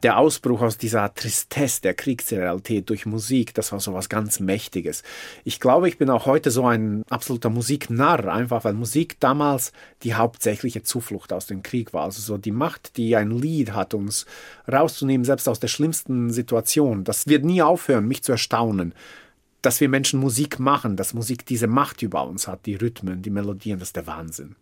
Der Ausbruch aus dieser Tristesse der Kriegsrealität durch Musik, das war so was ganz Mächtiges. Ich glaube, ich bin auch heute so ein absoluter Musiknarr, einfach weil Musik damals die hauptsächliche Zuflucht aus dem Krieg war. Also so die Macht, die ein Lied hat, uns rauszunehmen, selbst aus der schlimmsten Situation. Das wird nie aufhören, mich zu erstaunen dass wir Menschen Musik machen, dass Musik diese Macht über uns hat, die Rhythmen, die Melodien, das ist der Wahnsinn.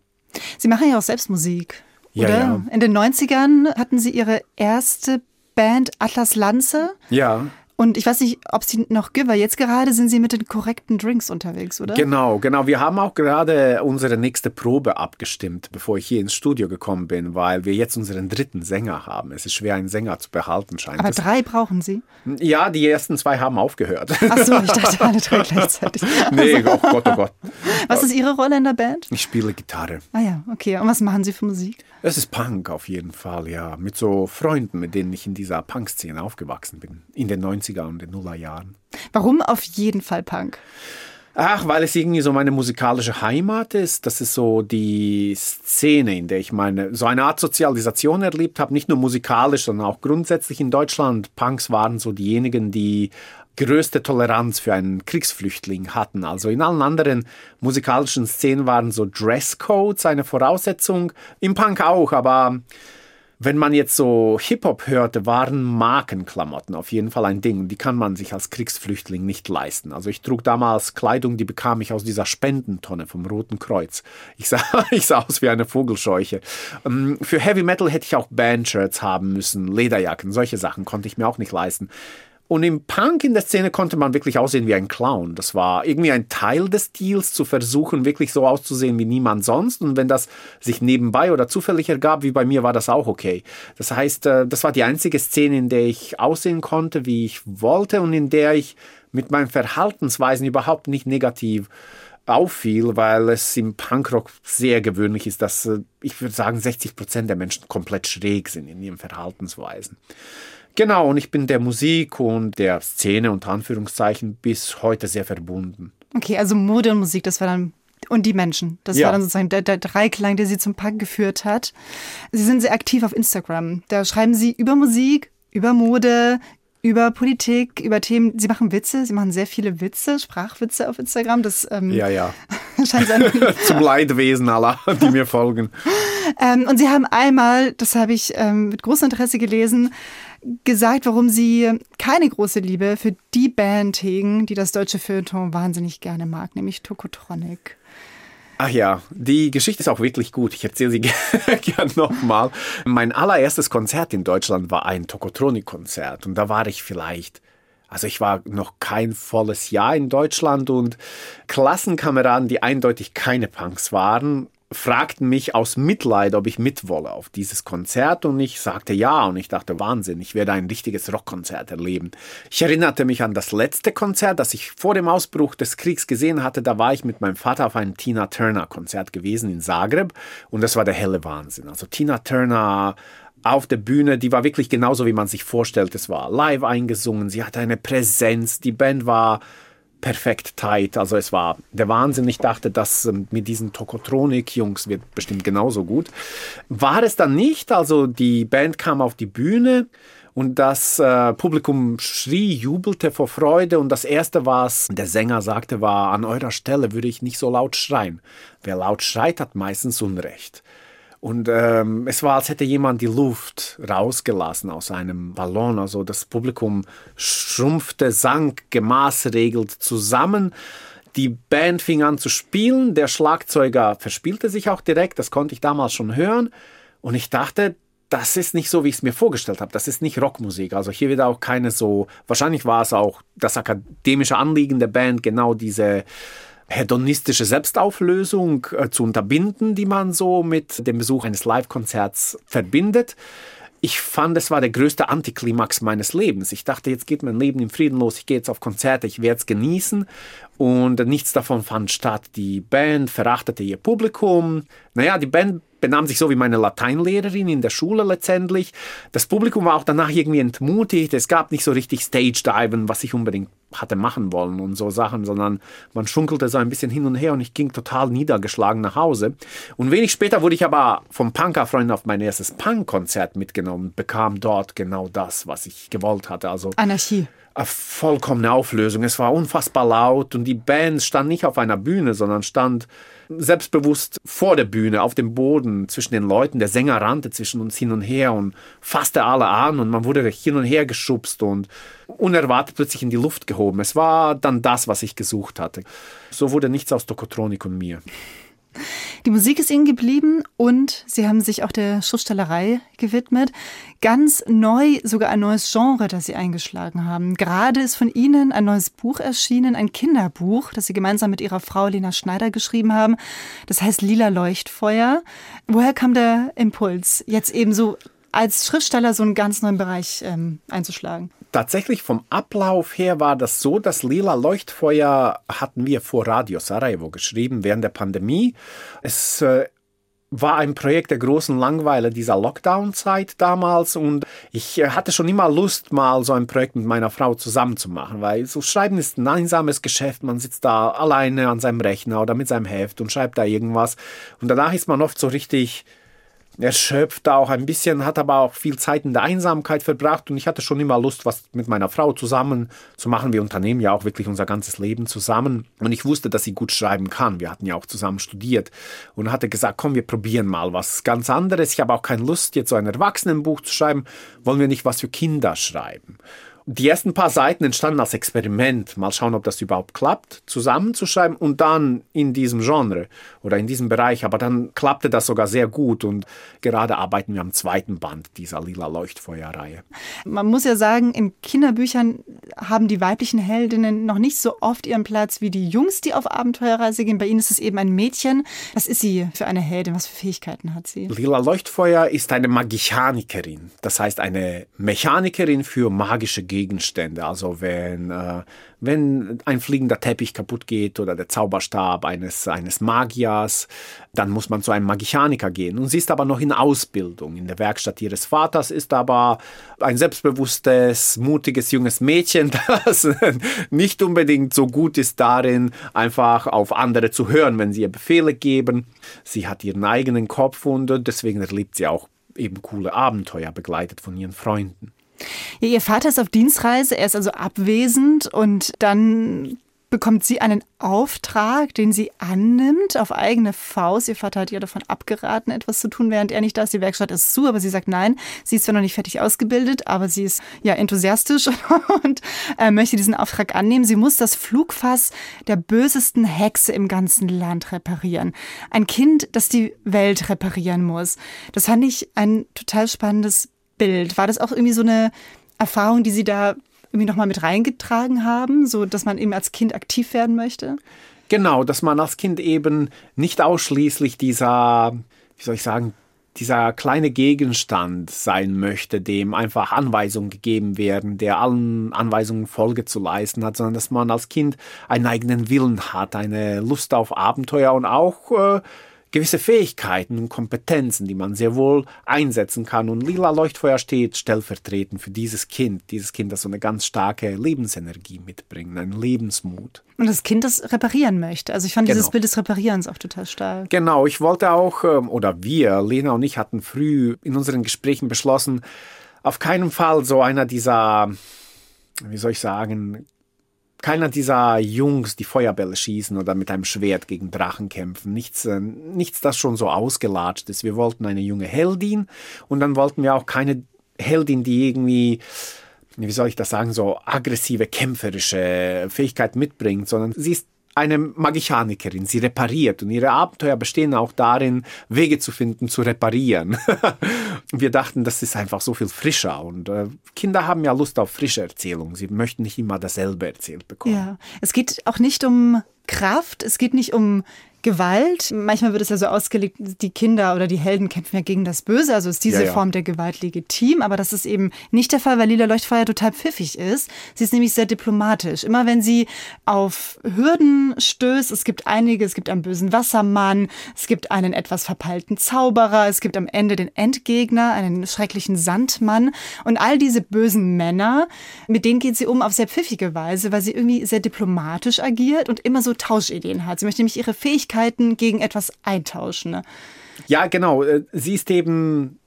Sie machen ja auch selbst Musik, ja, oder? Ja. In den 90ern hatten Sie Ihre erste Band Atlas Lanze. Ja. Und ich weiß nicht, ob Sie noch gibt, weil jetzt gerade sind Sie mit den korrekten Drinks unterwegs, oder? Genau, genau. Wir haben auch gerade unsere nächste Probe abgestimmt, bevor ich hier ins Studio gekommen bin, weil wir jetzt unseren dritten Sänger haben. Es ist schwer, einen Sänger zu behalten, scheint Aber es. drei brauchen Sie? Ja, die ersten zwei haben aufgehört. Ach so, ich dachte alle drei gleichzeitig. nee, also. oh Gott, oh Gott. Was ist Ihre Rolle in der Band? Ich spiele Gitarre. Ah ja, okay. Und was machen Sie für Musik? Es ist Punk auf jeden Fall, ja. Mit so Freunden, mit denen ich in dieser Punk-Szene aufgewachsen bin. In den 90er und den Nullerjahren. Jahren. Warum auf jeden Fall Punk? Ach, weil es irgendwie so meine musikalische Heimat ist. Das ist so die Szene, in der ich meine, so eine Art Sozialisation erlebt habe. Nicht nur musikalisch, sondern auch grundsätzlich in Deutschland. Punks waren so diejenigen, die größte Toleranz für einen Kriegsflüchtling hatten. Also in allen anderen musikalischen Szenen waren so Dresscodes eine Voraussetzung. Im Punk auch, aber wenn man jetzt so Hip-Hop hörte, waren Markenklamotten auf jeden Fall ein Ding. Die kann man sich als Kriegsflüchtling nicht leisten. Also ich trug damals Kleidung, die bekam ich aus dieser Spendentonne vom Roten Kreuz. Ich sah, ich sah aus wie eine Vogelscheuche. Ähm, für Heavy Metal hätte ich auch Bandshirts haben müssen, Lederjacken, solche Sachen konnte ich mir auch nicht leisten. Und im Punk in der Szene konnte man wirklich aussehen wie ein Clown. Das war irgendwie ein Teil des Deals, zu versuchen, wirklich so auszusehen wie niemand sonst. Und wenn das sich nebenbei oder zufällig ergab, wie bei mir, war das auch okay. Das heißt, äh, das war die einzige Szene, in der ich aussehen konnte, wie ich wollte und in der ich mit meinen Verhaltensweisen überhaupt nicht negativ auffiel, weil es im Punkrock sehr gewöhnlich ist, dass äh, ich würde sagen 60 Prozent der Menschen komplett schräg sind in ihren Verhaltensweisen. Genau, und ich bin der Musik und der Szene unter Anführungszeichen bis heute sehr verbunden. Okay, also Mode und Musik, das war dann und die Menschen. Das ja. war dann sozusagen der, der Dreiklang, der sie zum Punk geführt hat. Sie sind sehr aktiv auf Instagram. Da schreiben sie über Musik, über Mode, über Politik, über Themen. Sie machen Witze, sie machen sehr viele Witze, Sprachwitze auf Instagram. Das ähm, ja, ja. scheint zum Leidwesen aller, die mir folgen. ähm, und sie haben einmal, das habe ich ähm, mit großem Interesse gelesen, gesagt, warum sie keine große Liebe für die Band hegen, die das deutsche Feuilleton wahnsinnig gerne mag, nämlich Tokotronic. Ach ja, die Geschichte ist auch wirklich gut. Ich erzähle sie gerne nochmal. Mein allererstes Konzert in Deutschland war ein Tokotronic-Konzert und da war ich vielleicht also ich war noch kein volles Jahr in Deutschland und Klassenkameraden, die eindeutig keine Punks waren, fragten mich aus Mitleid, ob ich mitwolle auf dieses Konzert und ich sagte ja und ich dachte Wahnsinn, ich werde ein richtiges Rockkonzert erleben. Ich erinnerte mich an das letzte Konzert, das ich vor dem Ausbruch des Kriegs gesehen hatte. Da war ich mit meinem Vater auf einem Tina Turner Konzert gewesen in Zagreb und das war der helle Wahnsinn. Also Tina Turner auf der Bühne, die war wirklich genauso, wie man sich vorstellt. Es war live eingesungen, sie hatte eine Präsenz, die Band war perfekt tight. Also es war der Wahnsinn. Ich dachte, das ähm, mit diesen Tokotronik-Jungs wird bestimmt genauso gut. War es dann nicht. Also die Band kam auf die Bühne und das äh, Publikum schrie, jubelte vor Freude und das Erste, was der Sänger sagte, war, an eurer Stelle würde ich nicht so laut schreien. Wer laut schreit, hat meistens Unrecht. Und ähm, es war, als hätte jemand die Luft rausgelassen aus einem Ballon. Also das Publikum schrumpfte, sank gemaßregelt zusammen. Die Band fing an zu spielen. Der Schlagzeuger verspielte sich auch direkt. Das konnte ich damals schon hören. Und ich dachte, das ist nicht so, wie ich es mir vorgestellt habe. Das ist nicht Rockmusik. Also hier wird auch keine so, wahrscheinlich war es auch das akademische Anliegen der Band, genau diese hedonistische Selbstauflösung äh, zu unterbinden, die man so mit dem Besuch eines Live-Konzerts verbindet. Ich fand, es war der größte Antiklimax meines Lebens. Ich dachte, jetzt geht mein Leben im Frieden los, ich gehe jetzt auf Konzerte, ich werde es genießen. Und nichts davon fand statt. Die Band verachtete ihr Publikum. Naja, die Band benahm sich so wie meine Lateinlehrerin in der Schule letztendlich. Das Publikum war auch danach irgendwie entmutigt. Es gab nicht so richtig Stage-Diven, was ich unbedingt hatte machen wollen und so Sachen, sondern man schunkelte so ein bisschen hin und her und ich ging total niedergeschlagen nach Hause. Und wenig später wurde ich aber vom Punker-Freund auf mein erstes Punk-Konzert mitgenommen, bekam dort genau das, was ich gewollt hatte. Also Anarchie eine vollkommene Auflösung. Es war unfassbar laut und die Band stand nicht auf einer Bühne, sondern stand selbstbewusst vor der Bühne, auf dem Boden, zwischen den Leuten. Der Sänger rannte zwischen uns hin und her und fasste alle an und man wurde hin und her geschubst und unerwartet plötzlich in die Luft gehoben. Es war dann das, was ich gesucht hatte. So wurde nichts aus Tokotronik und mir. Die Musik ist Ihnen geblieben und Sie haben sich auch der Schriftstellerei gewidmet. Ganz neu, sogar ein neues Genre, das Sie eingeschlagen haben. Gerade ist von Ihnen ein neues Buch erschienen, ein Kinderbuch, das Sie gemeinsam mit Ihrer Frau Lena Schneider geschrieben haben. Das heißt Lila Leuchtfeuer. Woher kam der Impuls, jetzt eben so als Schriftsteller so einen ganz neuen Bereich ähm, einzuschlagen? Tatsächlich vom Ablauf her war das so, das Lila Leuchtfeuer hatten wir vor Radio Sarajevo geschrieben während der Pandemie. Es äh, war ein Projekt der großen Langweile dieser Lockdown-Zeit damals und ich äh, hatte schon immer Lust, mal so ein Projekt mit meiner Frau zusammen zu machen, weil so Schreiben ist ein einsames Geschäft. Man sitzt da alleine an seinem Rechner oder mit seinem Heft und schreibt da irgendwas und danach ist man oft so richtig erschöpft auch ein bisschen, hat aber auch viel Zeit in der Einsamkeit verbracht und ich hatte schon immer Lust, was mit meiner Frau zusammen zu machen. Wir unternehmen ja auch wirklich unser ganzes Leben zusammen und ich wusste, dass sie gut schreiben kann. Wir hatten ja auch zusammen studiert und hatte gesagt, komm, wir probieren mal was ganz anderes. Ich habe auch keine Lust, jetzt so ein Erwachsenenbuch zu schreiben. Wollen wir nicht was für Kinder schreiben? Die ersten paar Seiten entstanden als Experiment. Mal schauen, ob das überhaupt klappt, zusammenzuschreiben und dann in diesem Genre oder in diesem Bereich. Aber dann klappte das sogar sehr gut und gerade arbeiten wir am zweiten Band dieser Lila Leuchtfeuerreihe. Man muss ja sagen, in Kinderbüchern haben die weiblichen Heldinnen noch nicht so oft ihren Platz wie die Jungs, die auf Abenteuerreise gehen. Bei ihnen ist es eben ein Mädchen. Was ist sie für eine Heldin? Was für Fähigkeiten hat sie? Lila Leuchtfeuer ist eine Magichanikerin. Das heißt eine Mechanikerin für magische Gegenstände. Also wenn, äh, wenn ein fliegender Teppich kaputt geht oder der Zauberstab eines, eines Magiers, dann muss man zu einem Magichaniker gehen. Und sie ist aber noch in Ausbildung. In der Werkstatt ihres Vaters ist aber ein selbstbewusstes, mutiges junges Mädchen, das nicht unbedingt so gut ist darin, einfach auf andere zu hören, wenn sie ihr Befehle geben. Sie hat ihren eigenen Kopf und deswegen erlebt sie auch eben coole Abenteuer begleitet von ihren Freunden. Ja, ihr Vater ist auf Dienstreise, er ist also abwesend und dann bekommt sie einen Auftrag, den sie annimmt auf eigene Faust. Ihr Vater hat ihr davon abgeraten, etwas zu tun, während er nicht da ist. Die Werkstatt ist zu, aber sie sagt nein. Sie ist zwar noch nicht fertig ausgebildet, aber sie ist ja enthusiastisch und äh, möchte diesen Auftrag annehmen. Sie muss das Flugfass der bösesten Hexe im ganzen Land reparieren. Ein Kind, das die Welt reparieren muss. Das fand ich ein total spannendes Bild. War das auch irgendwie so eine Erfahrung, die Sie da irgendwie nochmal mit reingetragen haben, so dass man eben als Kind aktiv werden möchte? Genau, dass man als Kind eben nicht ausschließlich dieser, wie soll ich sagen, dieser kleine Gegenstand sein möchte, dem einfach Anweisungen gegeben werden, der allen Anweisungen Folge zu leisten hat, sondern dass man als Kind einen eigenen Willen hat, eine Lust auf Abenteuer und auch äh, gewisse Fähigkeiten und Kompetenzen, die man sehr wohl einsetzen kann. Und Lila Leuchtfeuer steht stellvertretend für dieses Kind, dieses Kind, das so eine ganz starke Lebensenergie mitbringt, einen Lebensmut. Und das Kind, das reparieren möchte. Also ich fand genau. dieses Bild des Reparierens auch total stark. Genau, ich wollte auch, ähm, oder wir, Lena und ich hatten früh in unseren Gesprächen beschlossen, auf keinen Fall so einer dieser, wie soll ich sagen, keiner dieser Jungs, die Feuerbälle schießen oder mit einem Schwert gegen Drachen kämpfen. Nichts, äh, nichts, das schon so ausgelatscht ist. Wir wollten eine junge Heldin und dann wollten wir auch keine Heldin, die irgendwie wie soll ich das sagen, so aggressive kämpferische Fähigkeit mitbringt, sondern sie ist eine Magichanikerin. Sie repariert und ihre Abenteuer bestehen auch darin, Wege zu finden, zu reparieren. wir dachten, das ist einfach so viel frischer und äh, Kinder haben ja Lust auf frische Erzählungen. Sie möchten nicht immer dasselbe erzählt bekommen. Ja, es geht auch nicht um Kraft, es geht nicht um Gewalt. Manchmal wird es ja so ausgelegt, die Kinder oder die Helden kämpfen ja gegen das Böse, also ist diese ja, ja. Form der Gewalt legitim, aber das ist eben nicht der Fall, weil Lila Leuchtfeuer total pfiffig ist. Sie ist nämlich sehr diplomatisch. Immer wenn sie auf Hürden stößt, es gibt einige, es gibt einen bösen Wassermann, es gibt einen etwas verpeilten Zauberer, es gibt am Ende den Endgegner, einen schrecklichen Sandmann und all diese bösen Männer, mit denen geht sie um auf sehr pfiffige Weise, weil sie irgendwie sehr diplomatisch agiert und immer so Tauschideen hat. Sie möchte nämlich ihre Fähigkeiten Fähigkeiten gegen etwas eintauschen. Ne? Ja, genau. Äh, sie ist eben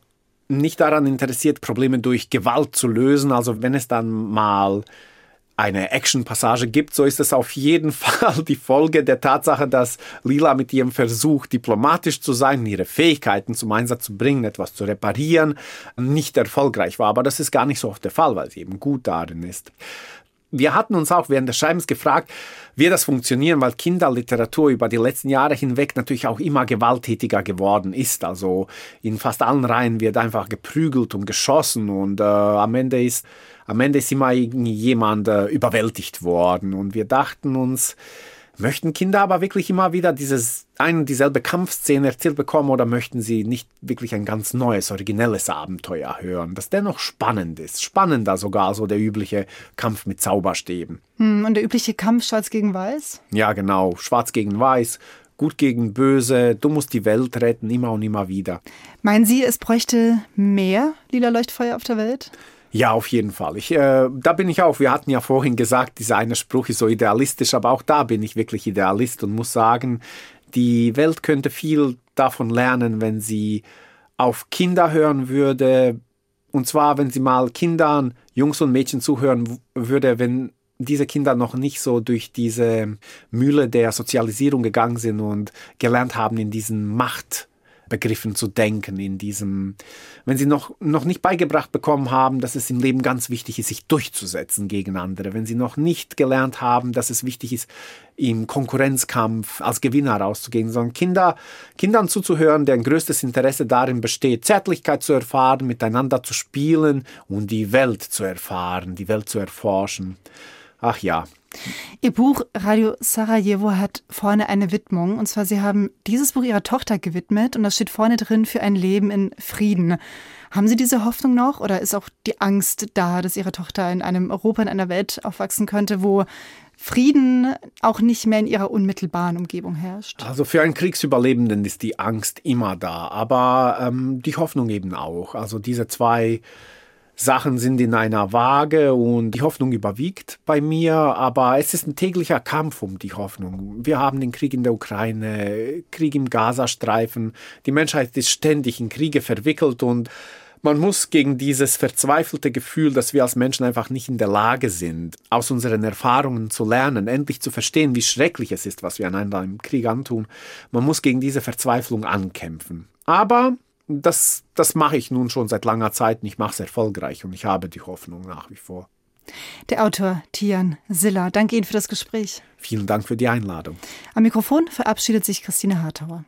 nicht daran interessiert, Probleme durch Gewalt zu lösen. Also wenn es dann mal eine Action-Passage gibt, so ist es auf jeden Fall die Folge der Tatsache, dass Lila mit ihrem Versuch, diplomatisch zu sein, ihre Fähigkeiten zum Einsatz zu bringen, etwas zu reparieren, nicht erfolgreich war. Aber das ist gar nicht so oft der Fall, weil sie eben gut darin ist. Wir hatten uns auch während des Schreibens gefragt, wie das funktionieren, weil Kinderliteratur über die letzten Jahre hinweg natürlich auch immer gewalttätiger geworden ist. Also in fast allen Reihen wird einfach geprügelt und geschossen und äh, am Ende ist am Ende ist immer jemand äh, überwältigt worden und wir dachten uns, Möchten Kinder aber wirklich immer wieder dieses ein und dieselbe Kampfszene erzählt bekommen oder möchten sie nicht wirklich ein ganz neues, originelles Abenteuer hören, das dennoch spannend ist? Spannender sogar so der übliche Kampf mit Zauberstäben. Hm, und der übliche Kampf Schwarz gegen Weiß? Ja, genau. Schwarz gegen Weiß, gut gegen böse, du musst die Welt retten, immer und immer wieder. Meinen Sie, es bräuchte mehr lila Leuchtfeuer auf der Welt? Ja, auf jeden Fall. Ich, äh, da bin ich auch. Wir hatten ja vorhin gesagt, dieser eine Spruch ist so idealistisch, aber auch da bin ich wirklich Idealist und muss sagen, die Welt könnte viel davon lernen, wenn sie auf Kinder hören würde. Und zwar, wenn sie mal Kindern, Jungs und Mädchen zuhören würde, wenn diese Kinder noch nicht so durch diese Mühle der Sozialisierung gegangen sind und gelernt haben, in diesen Macht Begriffen zu denken, in diesem, wenn sie noch, noch nicht beigebracht bekommen haben, dass es im Leben ganz wichtig ist, sich durchzusetzen gegen andere, wenn sie noch nicht gelernt haben, dass es wichtig ist, im Konkurrenzkampf als Gewinner rauszugehen, sondern Kinder, Kindern zuzuhören, deren größtes Interesse darin besteht, Zärtlichkeit zu erfahren, miteinander zu spielen und die Welt zu erfahren, die Welt zu erforschen. Ach ja, Ihr Buch Radio Sarajevo hat vorne eine Widmung. Und zwar, Sie haben dieses Buch Ihrer Tochter gewidmet und das steht vorne drin für ein Leben in Frieden. Haben Sie diese Hoffnung noch oder ist auch die Angst da, dass Ihre Tochter in einem Europa, in einer Welt aufwachsen könnte, wo Frieden auch nicht mehr in ihrer unmittelbaren Umgebung herrscht? Also für einen Kriegsüberlebenden ist die Angst immer da, aber ähm, die Hoffnung eben auch. Also diese zwei Sachen sind in einer Waage und die Hoffnung überwiegt bei mir, aber es ist ein täglicher Kampf um die Hoffnung. Wir haben den Krieg in der Ukraine, Krieg im Gazastreifen, die Menschheit ist ständig in Kriege verwickelt und man muss gegen dieses verzweifelte Gefühl, dass wir als Menschen einfach nicht in der Lage sind, aus unseren Erfahrungen zu lernen, endlich zu verstehen, wie schrecklich es ist, was wir einander im Krieg antun, man muss gegen diese Verzweiflung ankämpfen. Aber das, das mache ich nun schon seit langer Zeit und ich mache es erfolgreich und ich habe die Hoffnung nach wie vor. Der Autor Tian Siller, danke Ihnen für das Gespräch. Vielen Dank für die Einladung. Am Mikrofon verabschiedet sich Christine Hartauer.